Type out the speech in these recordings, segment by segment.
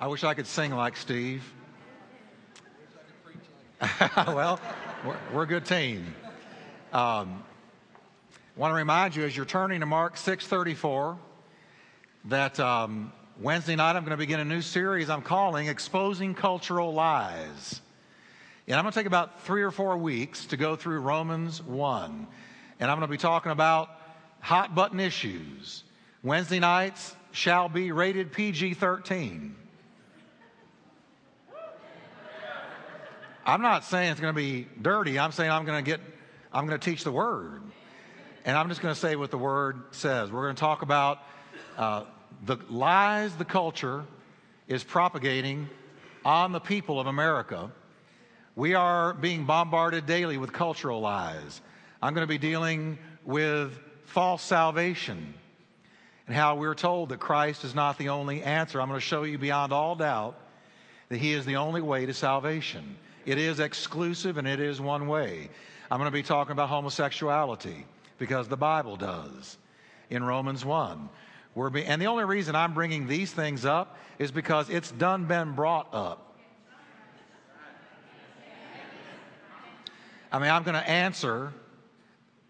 I wish I could sing like Steve. well, we're, we're, a good team. Um, I want to remind you as you're turning to Mark 6:34 that um, Wednesday night I'm going to begin a new series I'm calling "Exposing Cultural Lies." And I'm going to take about three or four weeks to go through Romans 1. And I'm going to be talking about hot button issues. Wednesday nights shall be rated PG 13. I'm not saying it's going to be dirty. I'm saying I'm going to get, I'm going to teach the word. And I'm just going to say what the word says. We're going to talk about uh, the lies the culture is propagating on the people of America. We are being bombarded daily with cultural lies. I'm going to be dealing with false salvation and how we're told that Christ is not the only answer. I'm going to show you beyond all doubt that He is the only way to salvation. It is exclusive and it is one way. I'm going to be talking about homosexuality because the Bible does in Romans 1. We're be, and the only reason I'm bringing these things up is because it's done been brought up. I mean, I'm going to answer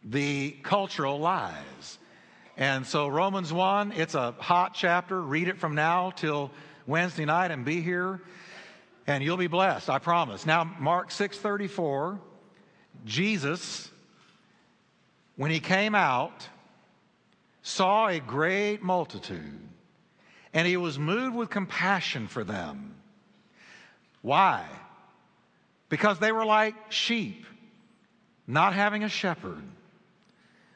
the cultural lies. And so, Romans 1, it's a hot chapter. Read it from now till Wednesday night and be here and you'll be blessed, I promise. Now, Mark 6:34, Jesus when he came out saw a great multitude and he was moved with compassion for them. Why? Because they were like sheep, not having a shepherd.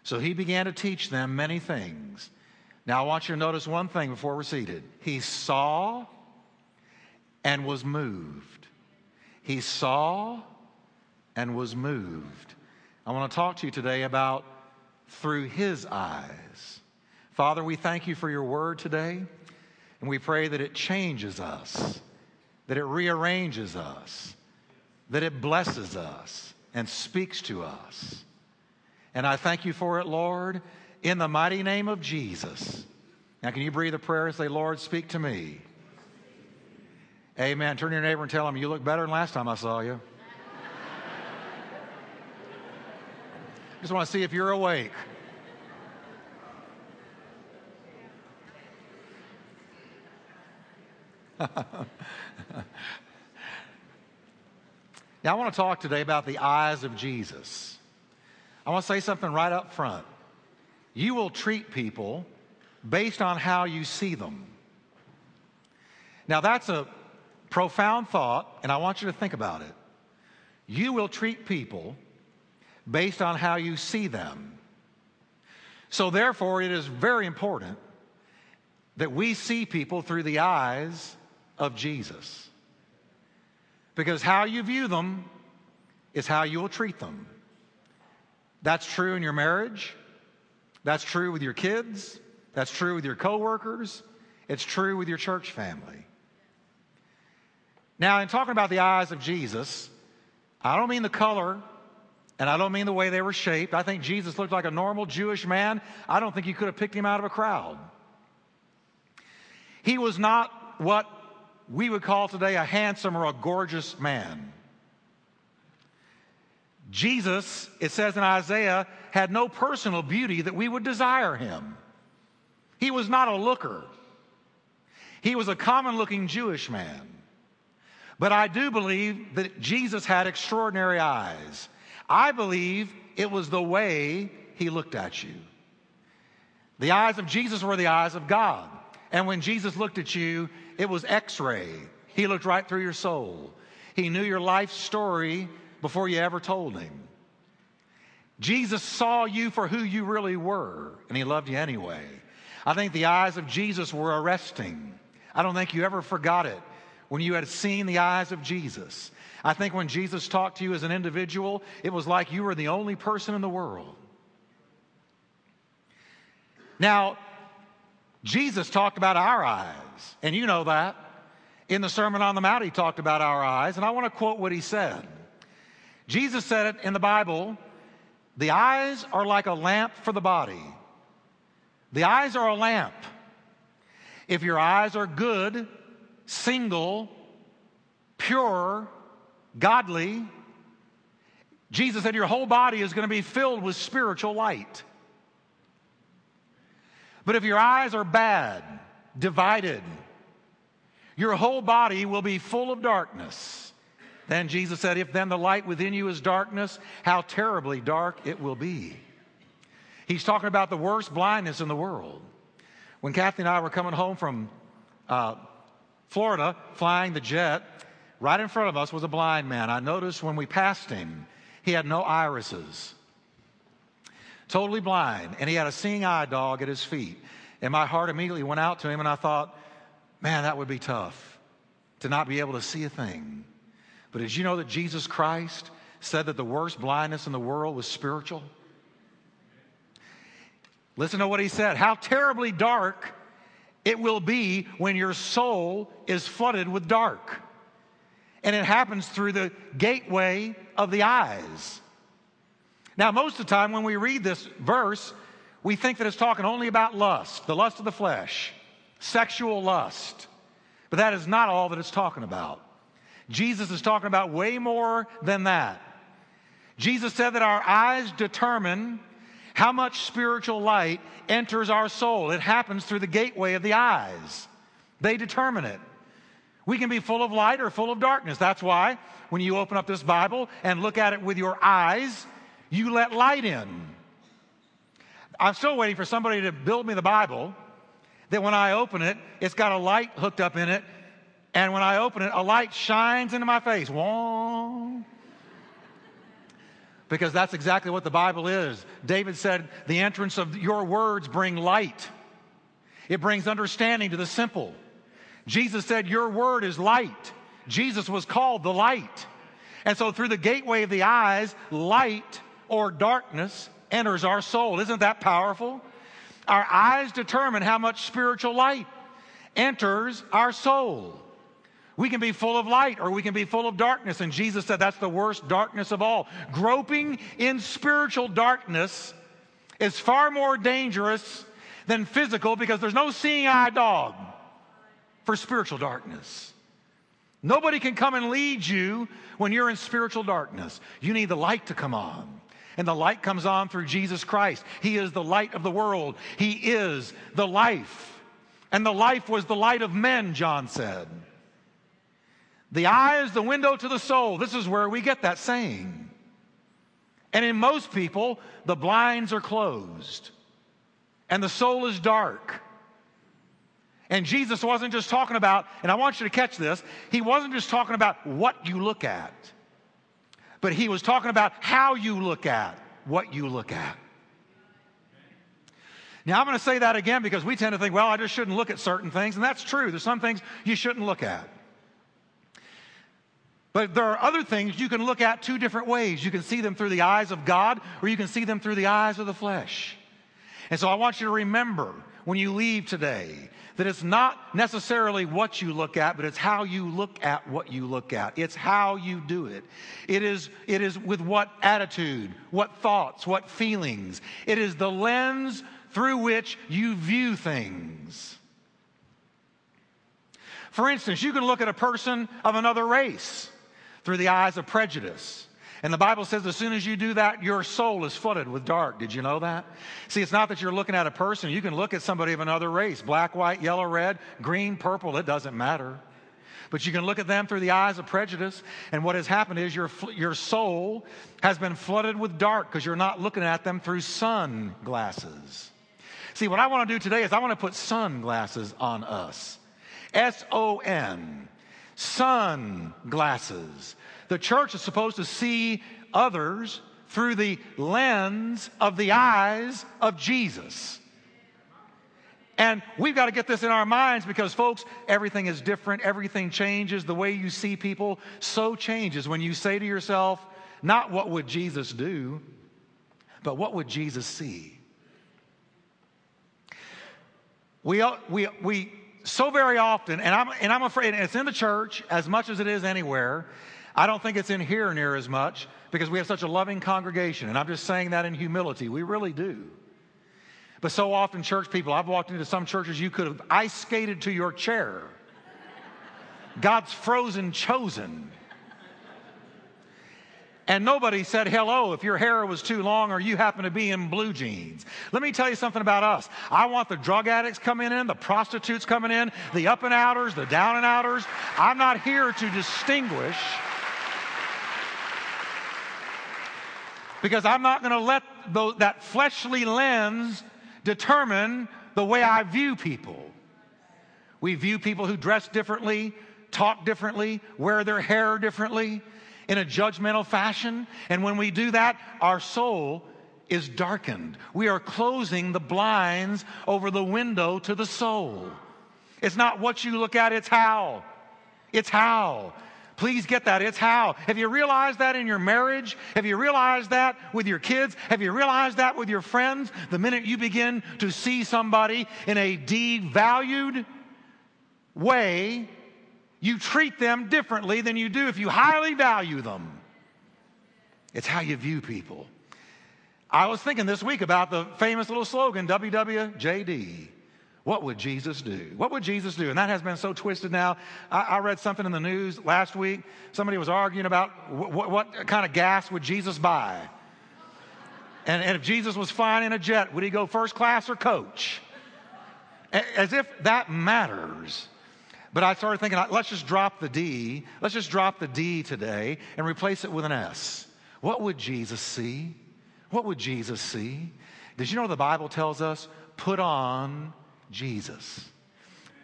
So he began to teach them many things. Now, I want you to notice one thing before we're seated. He saw and was moved. He saw and was moved. I want to talk to you today about through his eyes. Father, we thank you for your word today, and we pray that it changes us, that it rearranges us, that it blesses us and speaks to us. And I thank you for it, Lord, in the mighty name of Jesus. Now, can you breathe a prayer and say, Lord, speak to me? Amen. Turn to your neighbor and tell him, You look better than last time I saw you. Just want to see if you're awake. now, I want to talk today about the eyes of Jesus. I want to say something right up front. You will treat people based on how you see them. Now, that's a profound thought, and I want you to think about it. You will treat people based on how you see them. So, therefore, it is very important that we see people through the eyes of Jesus. Because how you view them is how you will treat them. That's true in your marriage. That's true with your kids. That's true with your coworkers. It's true with your church family. Now, in talking about the eyes of Jesus, I don't mean the color and I don't mean the way they were shaped. I think Jesus looked like a normal Jewish man. I don't think you could have picked him out of a crowd. He was not what we would call today a handsome or a gorgeous man. Jesus, it says in Isaiah, had no personal beauty that we would desire him. He was not a looker. He was a common looking Jewish man. But I do believe that Jesus had extraordinary eyes. I believe it was the way he looked at you. The eyes of Jesus were the eyes of God. And when Jesus looked at you, it was x ray. He looked right through your soul. He knew your life story before you ever told him. Jesus saw you for who you really were, and he loved you anyway. I think the eyes of Jesus were arresting. I don't think you ever forgot it when you had seen the eyes of Jesus. I think when Jesus talked to you as an individual, it was like you were the only person in the world. Now, Jesus talked about our eyes, and you know that. In the Sermon on the Mount, he talked about our eyes, and I want to quote what he said. Jesus said it in the Bible the eyes are like a lamp for the body. The eyes are a lamp. If your eyes are good, single, pure, godly. Jesus said, Your whole body is going to be filled with spiritual light. But if your eyes are bad, divided, your whole body will be full of darkness. Then Jesus said, If then the light within you is darkness, how terribly dark it will be. He's talking about the worst blindness in the world. When Kathy and I were coming home from uh, Florida, flying the jet, right in front of us was a blind man. I noticed when we passed him, he had no irises, totally blind, and he had a seeing eye dog at his feet. And my heart immediately went out to him, and I thought, man, that would be tough to not be able to see a thing. But did you know that Jesus Christ said that the worst blindness in the world was spiritual? Listen to what he said. How terribly dark it will be when your soul is flooded with dark. And it happens through the gateway of the eyes. Now, most of the time when we read this verse, we think that it's talking only about lust, the lust of the flesh, sexual lust. But that is not all that it's talking about. Jesus is talking about way more than that. Jesus said that our eyes determine how much spiritual light enters our soul. It happens through the gateway of the eyes, they determine it. We can be full of light or full of darkness. That's why when you open up this Bible and look at it with your eyes, you let light in. I'm still waiting for somebody to build me the Bible that when I open it, it's got a light hooked up in it. And when I open it, a light shines into my face. Whoa because that's exactly what the Bible is. David said, The entrance of your words bring light, it brings understanding to the simple. Jesus said, Your word is light. Jesus was called the light. And so, through the gateway of the eyes, light or darkness enters our soul. Isn't that powerful? Our eyes determine how much spiritual light enters our soul. We can be full of light or we can be full of darkness. And Jesus said that's the worst darkness of all. Groping in spiritual darkness is far more dangerous than physical because there's no seeing eye dog for spiritual darkness. Nobody can come and lead you when you're in spiritual darkness. You need the light to come on. And the light comes on through Jesus Christ. He is the light of the world, He is the life. And the life was the light of men, John said. The eye is the window to the soul. This is where we get that saying. And in most people, the blinds are closed and the soul is dark. And Jesus wasn't just talking about, and I want you to catch this, he wasn't just talking about what you look at, but he was talking about how you look at what you look at. Now, I'm going to say that again because we tend to think, well, I just shouldn't look at certain things, and that's true. There's some things you shouldn't look at. But there are other things you can look at two different ways. You can see them through the eyes of God, or you can see them through the eyes of the flesh. And so I want you to remember when you leave today that it's not necessarily what you look at, but it's how you look at what you look at. It's how you do it. It is, it is with what attitude, what thoughts, what feelings. It is the lens through which you view things. For instance, you can look at a person of another race through the eyes of prejudice. And the Bible says as soon as you do that, your soul is flooded with dark. Did you know that? See, it's not that you're looking at a person. You can look at somebody of another race black, white, yellow, red, green, purple, it doesn't matter. But you can look at them through the eyes of prejudice. And what has happened is your, your soul has been flooded with dark because you're not looking at them through sunglasses. See, what I want to do today is I want to put sunglasses on us. S O N sunglasses. The church is supposed to see others through the lens of the eyes of Jesus. And we've got to get this in our minds because, folks, everything is different. Everything changes. The way you see people so changes when you say to yourself, not what would Jesus do, but what would Jesus see? We, we, we so very often, and I'm, and I'm afraid, it's in the church as much as it is anywhere. I don't think it's in here near as much because we have such a loving congregation. And I'm just saying that in humility. We really do. But so often, church people, I've walked into some churches, you could have ice skated to your chair God's frozen chosen. And nobody said hello if your hair was too long or you happen to be in blue jeans. Let me tell you something about us. I want the drug addicts coming in, the prostitutes coming in, the up and outers, the down and outers. I'm not here to distinguish because I'm not going to let that fleshly lens determine the way I view people. We view people who dress differently, talk differently, wear their hair differently in a judgmental fashion. And when we do that, our soul is darkened. We are closing the blinds over the window to the soul. It's not what you look at, it's how. It's how. Please get that. It's how. Have you realized that in your marriage? Have you realized that with your kids? Have you realized that with your friends? The minute you begin to see somebody in a devalued way, you treat them differently than you do if you highly value them. It's how you view people. I was thinking this week about the famous little slogan, WWJD. What would Jesus do? What would Jesus do? And that has been so twisted now. I, I read something in the news last week. Somebody was arguing about wh- what kind of gas would Jesus buy? And, and if Jesus was flying in a jet, would he go first class or coach? As if that matters. But I started thinking, let's just drop the D. Let's just drop the D today and replace it with an S. What would Jesus see? What would Jesus see? Did you know the Bible tells us, put on Jesus?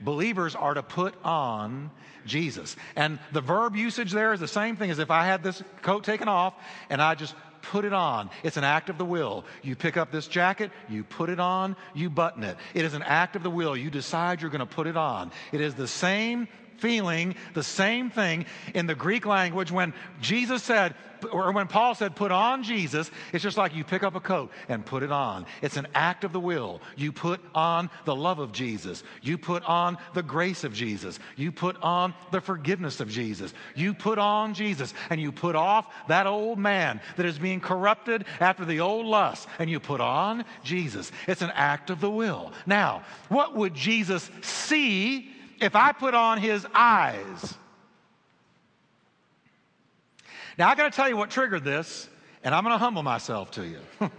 Believers are to put on Jesus. And the verb usage there is the same thing as if I had this coat taken off and I just put it on. It's an act of the will. You pick up this jacket, you put it on, you button it. It is an act of the will. You decide you're going to put it on. It is the same feeling, the same thing in the Greek language when Jesus said, or when Paul said, put on Jesus, it's just like you pick up a coat and put it on. It's an act of the will. You put on the love of Jesus. You put on the grace of Jesus. You put on the forgiveness of Jesus. You put on Jesus and you put off that old man that is being corrupted after the old lust and you put on Jesus. It's an act of the will. Now, what would Jesus see if I put on his eyes. Now, I got to tell you what triggered this, and I'm going to humble myself to you.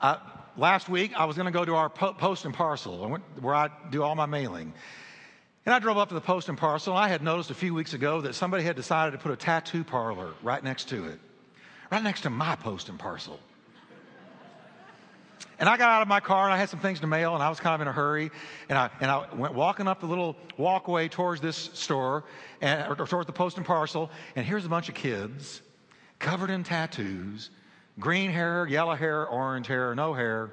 uh, last week, I was going to go to our po- post and parcel I went, where I do all my mailing. And I drove up to the post and parcel. And I had noticed a few weeks ago that somebody had decided to put a tattoo parlor right next to it, right next to my post and parcel. And I got out of my car and I had some things to mail and I was kind of in a hurry. And I, and I went walking up the little walkway towards this store, and, or towards the post and parcel. And here's a bunch of kids covered in tattoos green hair, yellow hair, orange hair, no hair.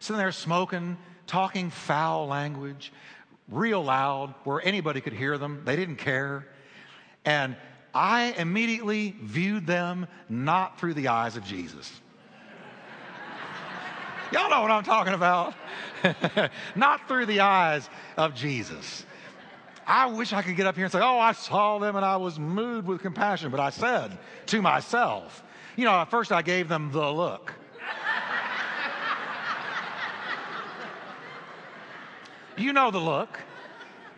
Sitting there smoking, talking foul language, real loud, where anybody could hear them. They didn't care. And I immediately viewed them not through the eyes of Jesus. Y'all know what I'm talking about. Not through the eyes of Jesus. I wish I could get up here and say, Oh, I saw them and I was moved with compassion. But I said to myself, you know, at first I gave them the look. you know the look,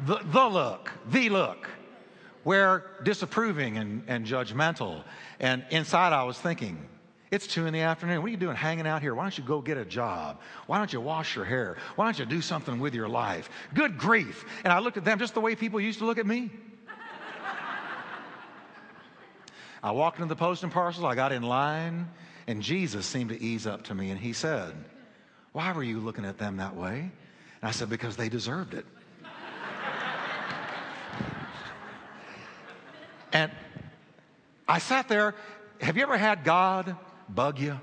the, the look, the look, where disapproving and, and judgmental. And inside I was thinking, it's two in the afternoon. What are you doing hanging out here? Why don't you go get a job? Why don't you wash your hair? Why don't you do something with your life? Good grief. And I looked at them just the way people used to look at me. I walked into the post and parcels, I got in line, and Jesus seemed to ease up to me and he said, Why were you looking at them that way? And I said, Because they deserved it. and I sat there. Have you ever had God bug you?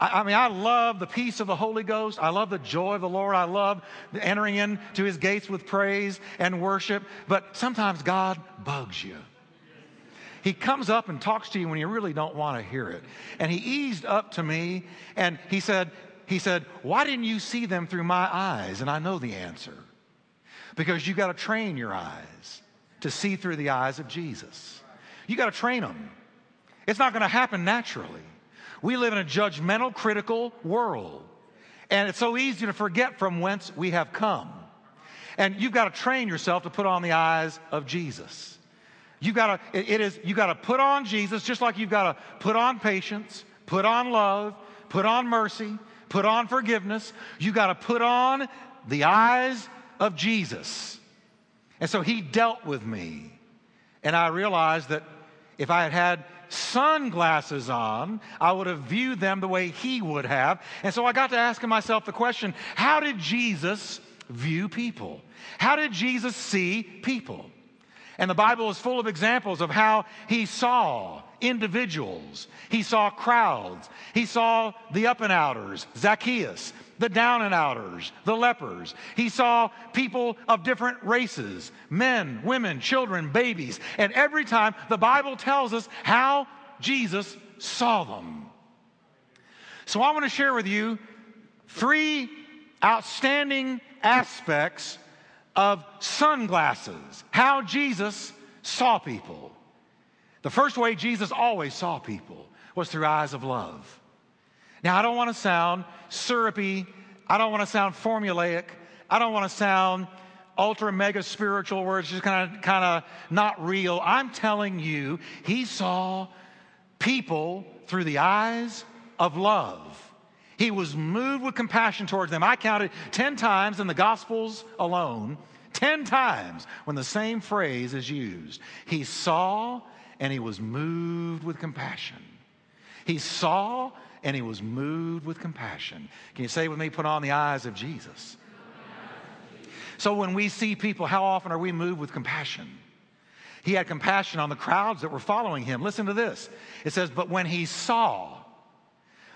I, mean, I love the peace of the Holy Ghost. I love the joy of the Lord. I love entering into his gates with praise and worship. But sometimes God bugs you. He comes up and talks to you when you really don't want to hear it. And he eased up to me and he said, he said, Why didn't you see them through my eyes? And I know the answer. Because you got to train your eyes to see through the eyes of Jesus. You got to train them. It's not going to happen naturally. We live in a judgmental, critical world. And it's so easy to forget from whence we have come. And you've got to train yourself to put on the eyes of Jesus. You've got to, it, is, you've got to put on Jesus just like you've got to put on patience, put on love, put on mercy, put on forgiveness. You've got to put on the eyes of Jesus. And so he dealt with me. And I realized that if I had had sunglasses on, I would have viewed them the way he would have. And so I got to asking myself the question how did Jesus view people? How did Jesus see people? And the Bible is full of examples of how he saw individuals, he saw crowds, he saw the up and outers, Zacchaeus, the down and outers, the lepers. He saw people of different races men, women, children, babies. And every time the Bible tells us how Jesus saw them. So I want to share with you three outstanding aspects of sunglasses, how Jesus saw people. The first way Jesus always saw people was through eyes of love. Now, I don't want to sound syrupy. I don't want to sound formulaic. I don't want to sound ultra mega spiritual where it's just kind of kind of not real. I'm telling you, he saw people through the eyes of love. He was moved with compassion towards them. I counted 10 times in the Gospels alone, 10 times when the same phrase is used. He saw and he was moved with compassion. He saw and he was moved with compassion. Can you say with me, put on the eyes of Jesus? So when we see people, how often are we moved with compassion? He had compassion on the crowds that were following him. Listen to this. It says, But when he saw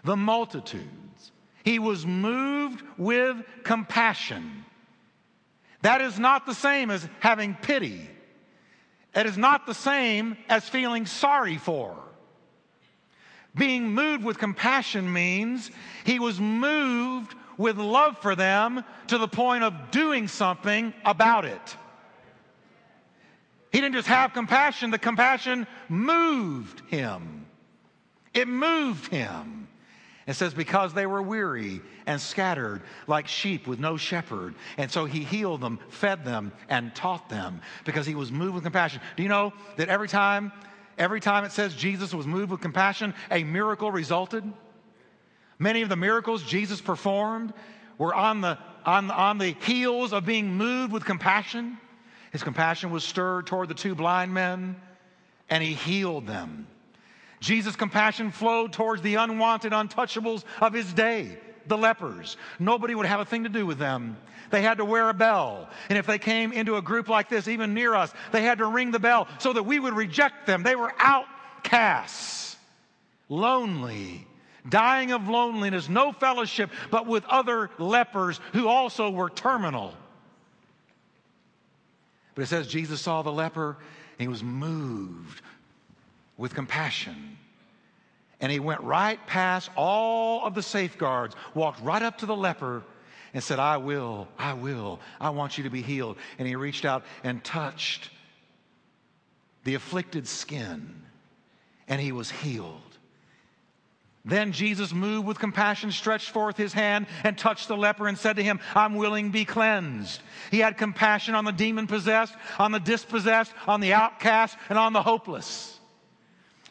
the multitudes, he was moved with compassion. That is not the same as having pity. It is not the same as feeling sorry for. Being moved with compassion means he was moved with love for them to the point of doing something about it. He didn't just have compassion, the compassion moved him. It moved him. It says, because they were weary and scattered like sheep with no shepherd. And so he healed them, fed them, and taught them because he was moved with compassion. Do you know that every time, every time it says Jesus was moved with compassion, a miracle resulted? Many of the miracles Jesus performed were on the, on, on the heels of being moved with compassion. His compassion was stirred toward the two blind men, and he healed them. Jesus' compassion flowed towards the unwanted untouchables of his day, the lepers. Nobody would have a thing to do with them. They had to wear a bell. And if they came into a group like this, even near us, they had to ring the bell so that we would reject them. They were outcasts, lonely, dying of loneliness, no fellowship, but with other lepers who also were terminal. But it says Jesus saw the leper and he was moved with compassion. And he went right past all of the safeguards, walked right up to the leper and said, I will, I will, I want you to be healed. And he reached out and touched the afflicted skin, and he was healed. Then Jesus, moved with compassion, stretched forth his hand and touched the leper and said to him, I'm willing, be cleansed. He had compassion on the demon possessed, on the dispossessed, on the outcast, and on the hopeless.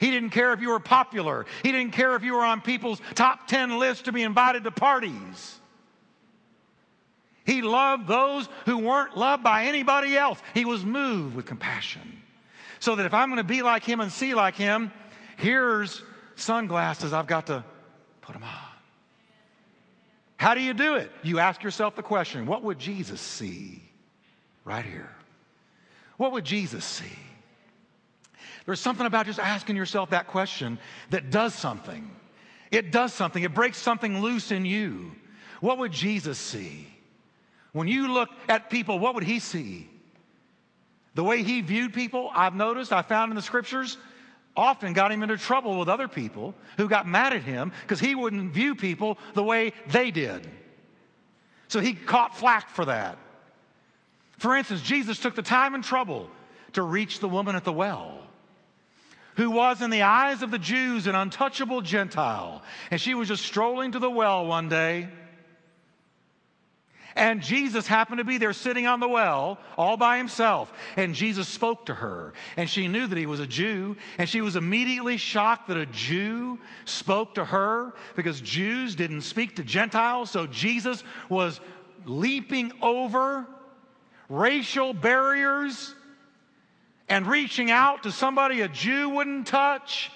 He didn't care if you were popular. He didn't care if you were on people's top 10 list to be invited to parties. He loved those who weren't loved by anybody else. He was moved with compassion. So that if I'm going to be like him and see like him, here's sunglasses, I've got to put them on. How do you do it? You ask yourself the question what would Jesus see right here? What would Jesus see? There's something about just asking yourself that question that does something. It does something, it breaks something loose in you. What would Jesus see? When you look at people, what would he see? The way he viewed people, I've noticed, I found in the scriptures, often got him into trouble with other people who got mad at him because he wouldn't view people the way they did. So he caught flack for that. For instance, Jesus took the time and trouble to reach the woman at the well, who was in the eyes of the Jews an untouchable Gentile. And she was just strolling to the well one day. And Jesus happened to be there sitting on the well all by himself. And Jesus spoke to her. And she knew that he was a Jew. And she was immediately shocked that a Jew spoke to her because Jews didn't speak to Gentiles. So Jesus was leaping over racial barriers and reaching out to somebody a Jew wouldn't touch.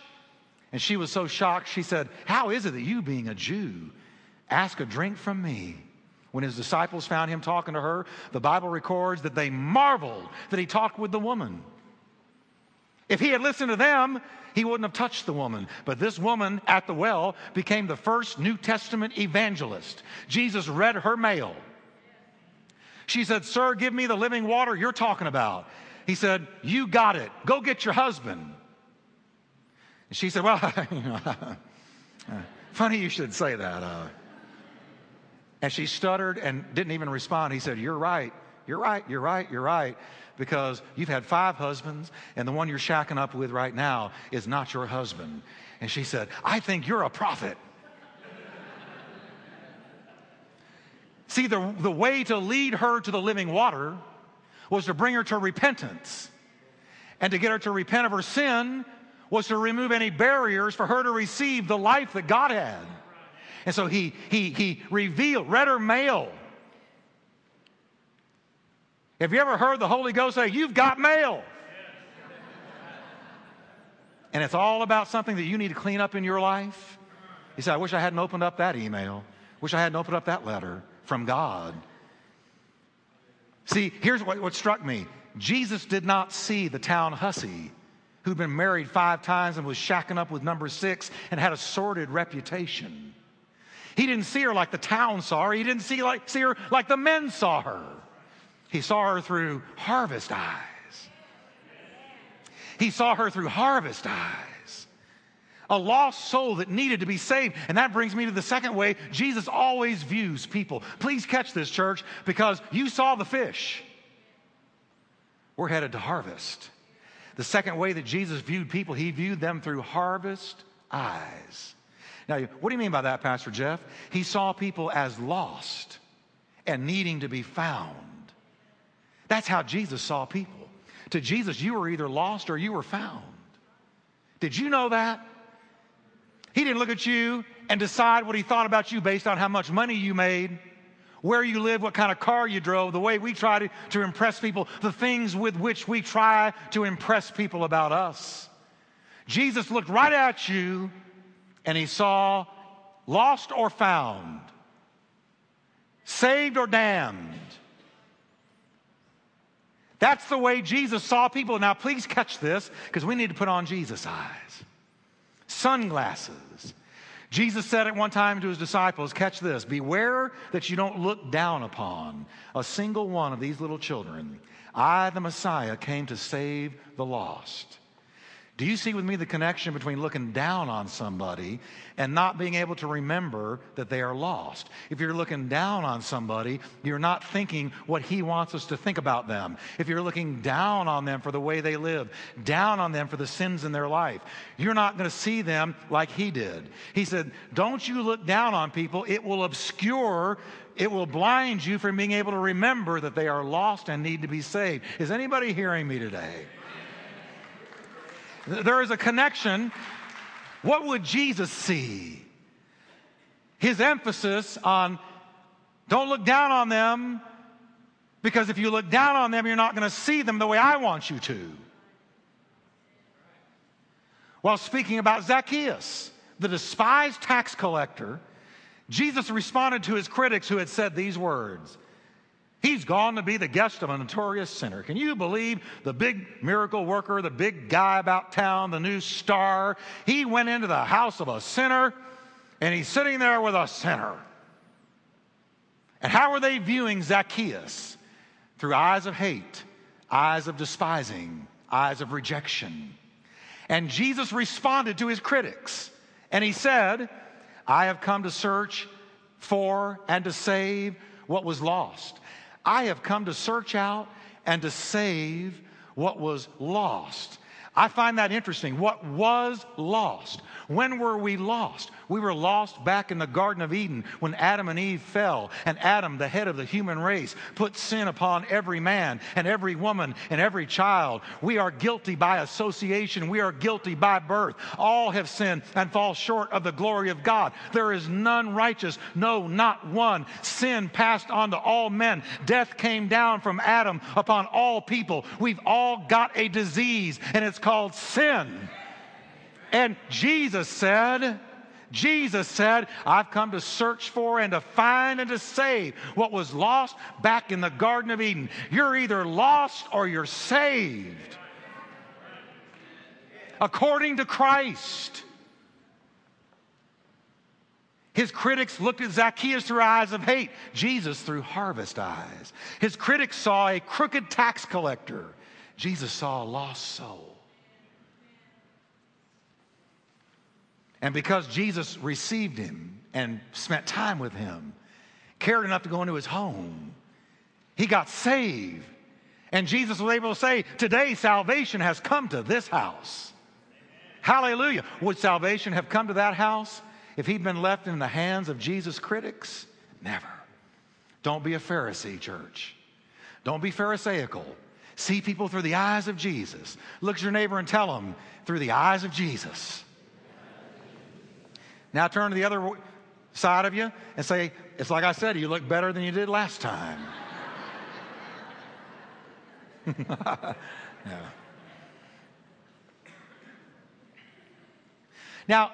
And she was so shocked, she said, How is it that you, being a Jew, ask a drink from me? When his disciples found him talking to her, the Bible records that they marveled that he talked with the woman. If he had listened to them, he wouldn't have touched the woman. But this woman at the well became the first New Testament evangelist. Jesus read her mail. She said, Sir, give me the living water you're talking about. He said, You got it. Go get your husband. And she said, Well, funny you should say that. Uh, and she stuttered and didn't even respond. He said, You're right. You're right. You're right. You're right. Because you've had five husbands, and the one you're shacking up with right now is not your husband. And she said, I think you're a prophet. See, the, the way to lead her to the living water was to bring her to repentance. And to get her to repent of her sin was to remove any barriers for her to receive the life that God had. And so he, he, he revealed, read her mail. Have you ever heard the Holy Ghost say, You've got mail? and it's all about something that you need to clean up in your life. He said, I wish I hadn't opened up that email. Wish I hadn't opened up that letter from God. See, here's what, what struck me Jesus did not see the town hussy who'd been married five times and was shacking up with number six and had a sordid reputation. He didn't see her like the town saw her. He didn't see, like, see her like the men saw her. He saw her through harvest eyes. He saw her through harvest eyes. A lost soul that needed to be saved. And that brings me to the second way Jesus always views people. Please catch this, church, because you saw the fish. We're headed to harvest. The second way that Jesus viewed people, he viewed them through harvest eyes. Now, what do you mean by that, Pastor Jeff? He saw people as lost and needing to be found. That's how Jesus saw people. To Jesus, you were either lost or you were found. Did you know that? He didn't look at you and decide what he thought about you based on how much money you made, where you lived, what kind of car you drove, the way we try to, to impress people, the things with which we try to impress people about us. Jesus looked right at you and he saw lost or found, saved or damned. That's the way Jesus saw people. Now, please catch this because we need to put on Jesus' eyes. Sunglasses. Jesus said at one time to his disciples, catch this, beware that you don't look down upon a single one of these little children. I, the Messiah, came to save the lost. Do you see with me the connection between looking down on somebody and not being able to remember that they are lost? If you're looking down on somebody, you're not thinking what he wants us to think about them. If you're looking down on them for the way they live, down on them for the sins in their life, you're not going to see them like he did. He said, Don't you look down on people, it will obscure it will blind you from being able to remember that they are lost and need to be saved. Is anybody hearing me today? There is a connection. What would Jesus see? His emphasis on don't look down on them because if you look down on them, you're not going to see them the way I want you to. While speaking about Zacchaeus, the despised tax collector, Jesus responded to his critics who had said these words He's gone to be the guest of a notorious sinner. Can you believe the big miracle worker, the big guy about town, the new star? He went into the house of a sinner and he's sitting there with a sinner. And how are they viewing Zacchaeus? Through eyes of hate, eyes of despising, eyes of rejection. And Jesus responded to his critics and he said, I have come to search for and to save what was lost. I have come to search out and to save what was lost. I find that interesting. What was lost? When were we lost? We were lost back in the Garden of Eden when Adam and Eve fell, and Adam, the head of the human race, put sin upon every man and every woman and every child. We are guilty by association. We are guilty by birth. All have sinned and fall short of the glory of God. There is none righteous, no, not one. Sin passed on to all men. Death came down from Adam upon all people. We've all got a disease, and it's called sin. And Jesus said, Jesus said, I've come to search for and to find and to save what was lost back in the Garden of Eden. You're either lost or you're saved. According to Christ. His critics looked at Zacchaeus through eyes of hate, Jesus through harvest eyes. His critics saw a crooked tax collector, Jesus saw a lost soul. And because Jesus received him and spent time with him, cared enough to go into his home, he got saved. And Jesus was able to say, Today salvation has come to this house. Hallelujah. Would salvation have come to that house if he'd been left in the hands of Jesus' critics? Never. Don't be a Pharisee, church. Don't be Pharisaical. See people through the eyes of Jesus. Look at your neighbor and tell them, through the eyes of Jesus. Now turn to the other side of you and say, It's like I said, you look better than you did last time. Now,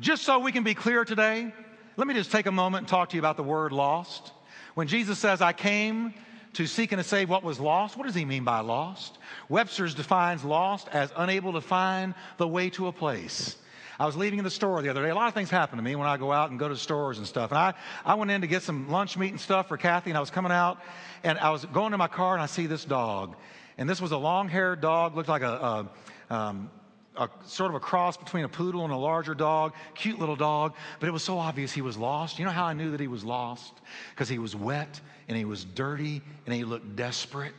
just so we can be clear today, let me just take a moment and talk to you about the word lost. When Jesus says, I came to seek and to save what was lost, what does he mean by lost? Webster's defines lost as unable to find the way to a place. I was leaving the store the other day. A lot of things happen to me when I go out and go to stores and stuff. And I, I went in to get some lunch meat and stuff for Kathy, and I was coming out, and I was going to my car, and I see this dog. And this was a long haired dog, looked like a, a um, a sort of a cross between a poodle and a larger dog, cute little dog, but it was so obvious he was lost. You know how I knew that he was lost? Because he was wet and he was dirty and he looked desperate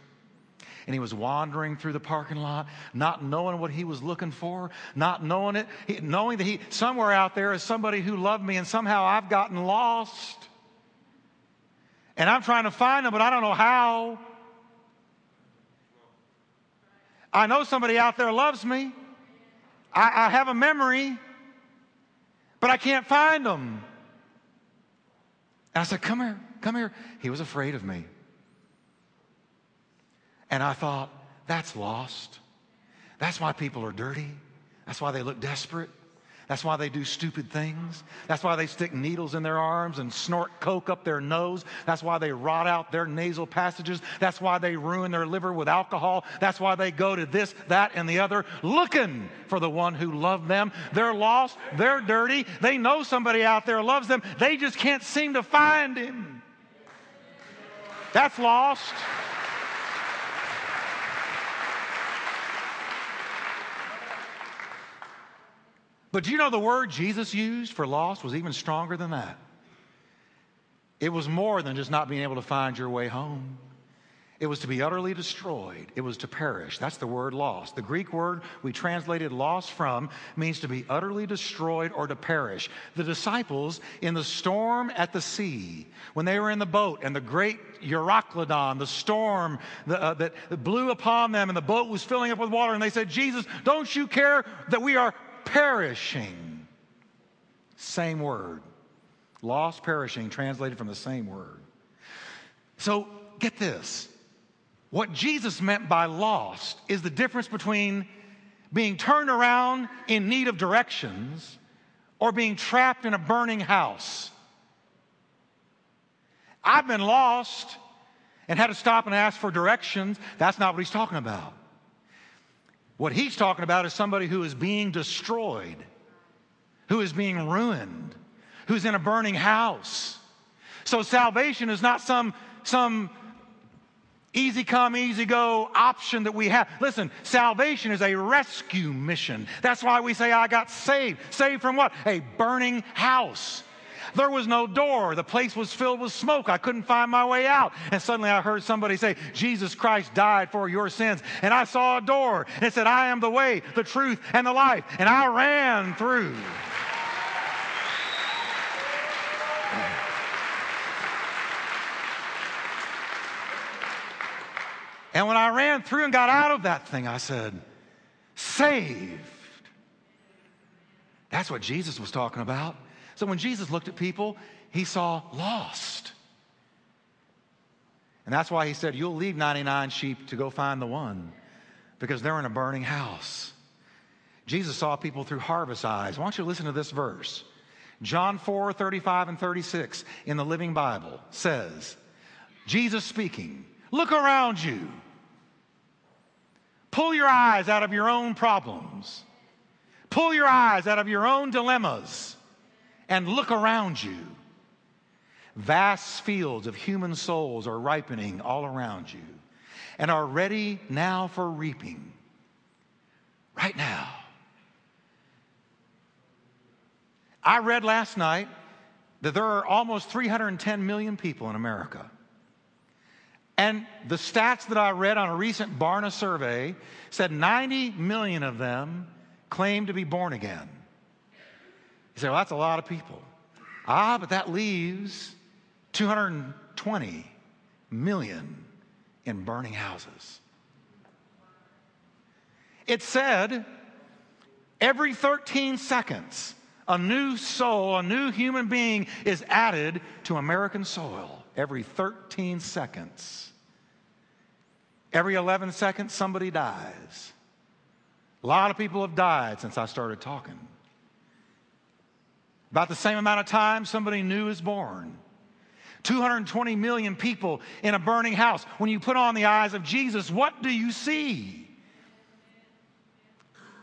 and he was wandering through the parking lot, not knowing what he was looking for, not knowing it, he, knowing that he somewhere out there is somebody who loved me, and somehow I've gotten lost. And I'm trying to find him, but I don't know how. I know somebody out there loves me. I, I have a memory, but I can't find them. And I said, Come here, come here. He was afraid of me. And I thought, that's lost. That's why people are dirty. That's why they look desperate. That's why they do stupid things. That's why they stick needles in their arms and snort coke up their nose. That's why they rot out their nasal passages. That's why they ruin their liver with alcohol. That's why they go to this, that, and the other looking for the one who loved them. They're lost. They're dirty. They know somebody out there loves them. They just can't seem to find him. That's lost. But do you know the word Jesus used for lost was even stronger than that? It was more than just not being able to find your way home. It was to be utterly destroyed. It was to perish. That's the word lost. The Greek word we translated lost from means to be utterly destroyed or to perish. The disciples in the storm at the sea, when they were in the boat and the great Euroclydon, the storm the, uh, that blew upon them and the boat was filling up with water, and they said, Jesus, don't you care that we are perishing. Same word. Lost, perishing, translated from the same word. So get this. What Jesus meant by lost is the difference between being turned around in need of directions or being trapped in a burning house. I've been lost and had to stop and ask for directions. That's not what he's talking about. What he's talking about is somebody who is being destroyed, who is being ruined, who's in a burning house. So salvation is not some, some easy come, easy go option that we have. Listen, salvation is a rescue mission. That's why we say, I got saved. Saved from what? A burning house. There was no door. The place was filled with smoke. I couldn't find my way out. And suddenly I heard somebody say, Jesus Christ died for your sins. And I saw a door and it said, I am the way, the truth, and the life. And I ran through. And when I ran through and got out of that thing, I said, saved. That's what Jesus was talking about. So when Jesus looked at people, he saw lost. And that's why he said, You'll leave 99 sheep to go find the one because they're in a burning house. Jesus saw people through harvest eyes. Why don't you listen to this verse? John 4 35 and 36 in the Living Bible says, Jesus speaking, Look around you. Pull your eyes out of your own problems. Pull your eyes out of your own dilemmas and look around you. Vast fields of human souls are ripening all around you and are ready now for reaping. Right now. I read last night that there are almost 310 million people in America. And the stats that I read on a recent Barna survey said 90 million of them claim to be born again. You say, well, that's a lot of people. Ah, but that leaves 220 million in burning houses. It said every 13 seconds, a new soul, a new human being is added to American soil every 13 seconds. Every 11 seconds, somebody dies. A lot of people have died since I started talking. About the same amount of time, somebody new is born. 220 million people in a burning house. When you put on the eyes of Jesus, what do you see?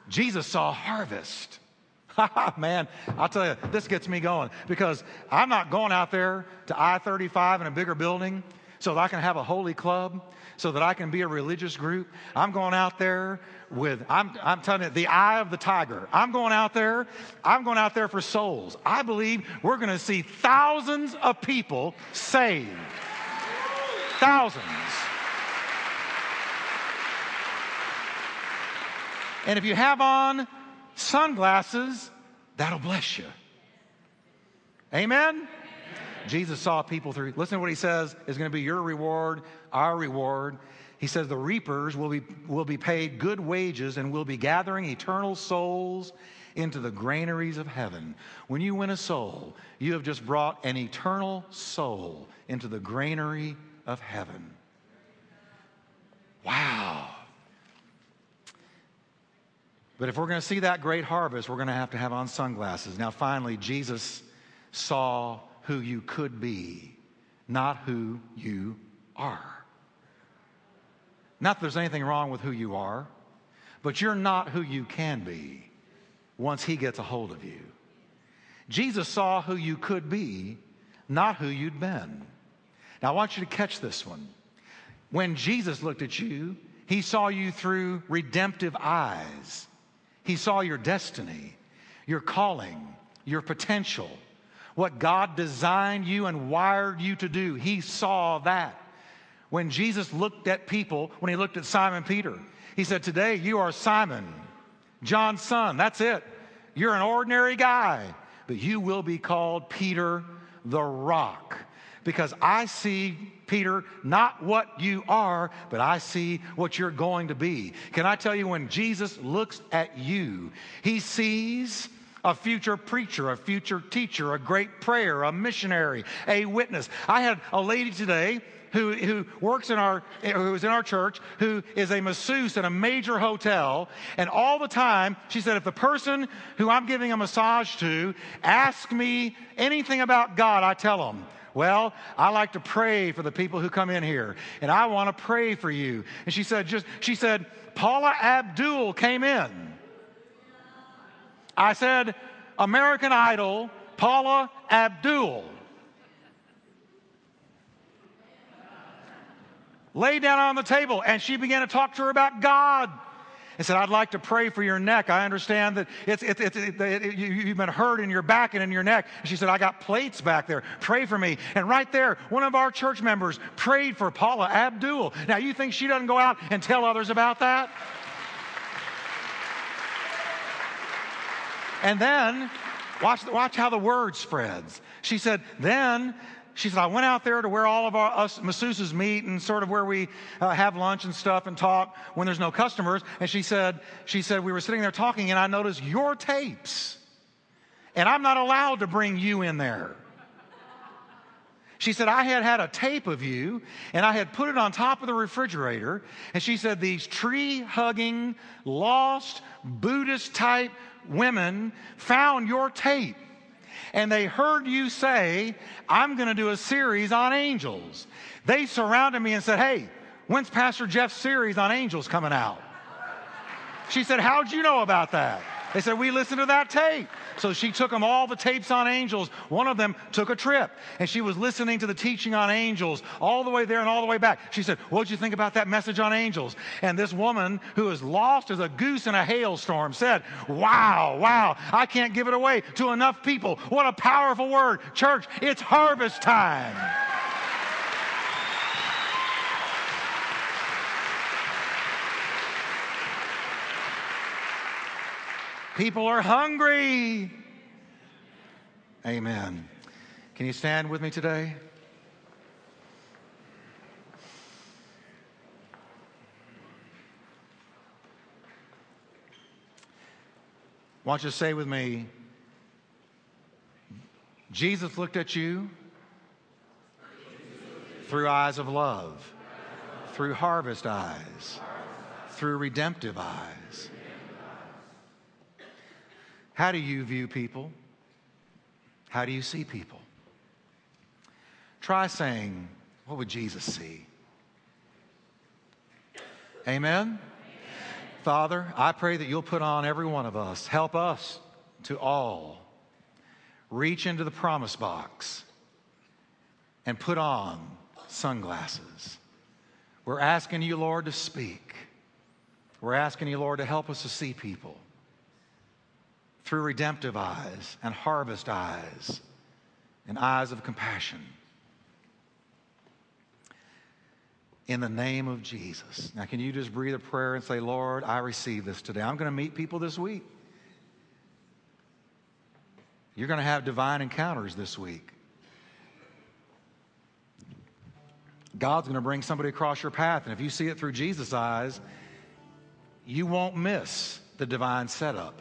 Jesus saw harvest. Ha ah, man, I'll tell you, this gets me going because I'm not going out there to I 35 in a bigger building so that I can have a holy club, so that I can be a religious group. I'm going out there with, I'm, I'm telling you, the eye of the tiger. I'm going out there, I'm going out there for souls. I believe we're going to see thousands of people saved. Thousands. And if you have on sunglasses, that'll bless you. Amen? Jesus saw people through. Listen to what he says is going to be your reward, our reward. He says the reapers will be, will be paid good wages and will be gathering eternal souls into the granaries of heaven. When you win a soul, you have just brought an eternal soul into the granary of heaven. Wow. But if we're going to see that great harvest, we're going to have to have on sunglasses. Now, finally, Jesus saw who you could be, not who you are. Not that there's anything wrong with who you are, but you're not who you can be once He gets a hold of you. Jesus saw who you could be, not who you'd been. Now, I want you to catch this one. When Jesus looked at you, He saw you through redemptive eyes. He saw your destiny, your calling, your potential what God designed you and wired you to do. He saw that. When Jesus looked at people, when he looked at Simon Peter, he said, Today you are Simon, John's son. That's it. You're an ordinary guy, but you will be called Peter the Rock. Because I see, Peter, not what you are, but I see what you're going to be. Can I tell you, when Jesus looks at you, he sees a future preacher, a future teacher, a great prayer, a missionary, a witness. I had a lady today who, who works in our, who is in our church, who is a masseuse in a major hotel. And all the time, she said, if the person who I'm giving a massage to asks me anything about God, I tell them, well, I like to pray for the people who come in here, and I want to pray for you. And she said, just, she said, Paula Abdul came in. I said, American Idol, Paula Abdul. Lay down on the table, and she began to talk to her about God. and said, I'd like to pray for your neck. I understand that it's, it's, it's, it, it, you, have been hurt in your back and in your neck. And she said, I got plates back there. Pray for me. And right there, one of our church members prayed for Paula Abdul. Now, you think she doesn't go out and tell others about that? And then, watch, watch how the word spreads. She said, then she said, I went out there to where all of our, us masseuses meet and sort of where we uh, have lunch and stuff and talk when there's no customers. And she said, she said, we were sitting there talking and I noticed your tapes. And I'm not allowed to bring you in there. She said, I had had a tape of you and I had put it on top of the refrigerator. And she said, these tree hugging, lost, Buddhist type women found your tape and they heard you say, I'm going to do a series on angels. They surrounded me and said, Hey, when's Pastor Jeff's series on angels coming out? She said, How'd you know about that? They said, We listened to that tape. So she took them all the tapes on angels. One of them took a trip and she was listening to the teaching on angels all the way there and all the way back. She said, What'd you think about that message on angels? And this woman who is lost as a goose in a hailstorm said, Wow, wow, I can't give it away to enough people. What a powerful word. Church, it's harvest time. People are hungry. Amen. Can you stand with me today? Don't you say with me, Jesus looked at you through eyes of love, through harvest eyes, through redemptive eyes. How do you view people? How do you see people? Try saying, What would Jesus see? Amen? Amen? Father, I pray that you'll put on every one of us, help us to all reach into the promise box and put on sunglasses. We're asking you, Lord, to speak. We're asking you, Lord, to help us to see people through redemptive eyes and harvest eyes and eyes of compassion. In the name of Jesus. Now, can you just breathe a prayer and say, Lord, I receive this today? I'm going to meet people this week. You're going to have divine encounters this week. God's going to bring somebody across your path, and if you see it through Jesus' eyes, you won't miss the divine setup.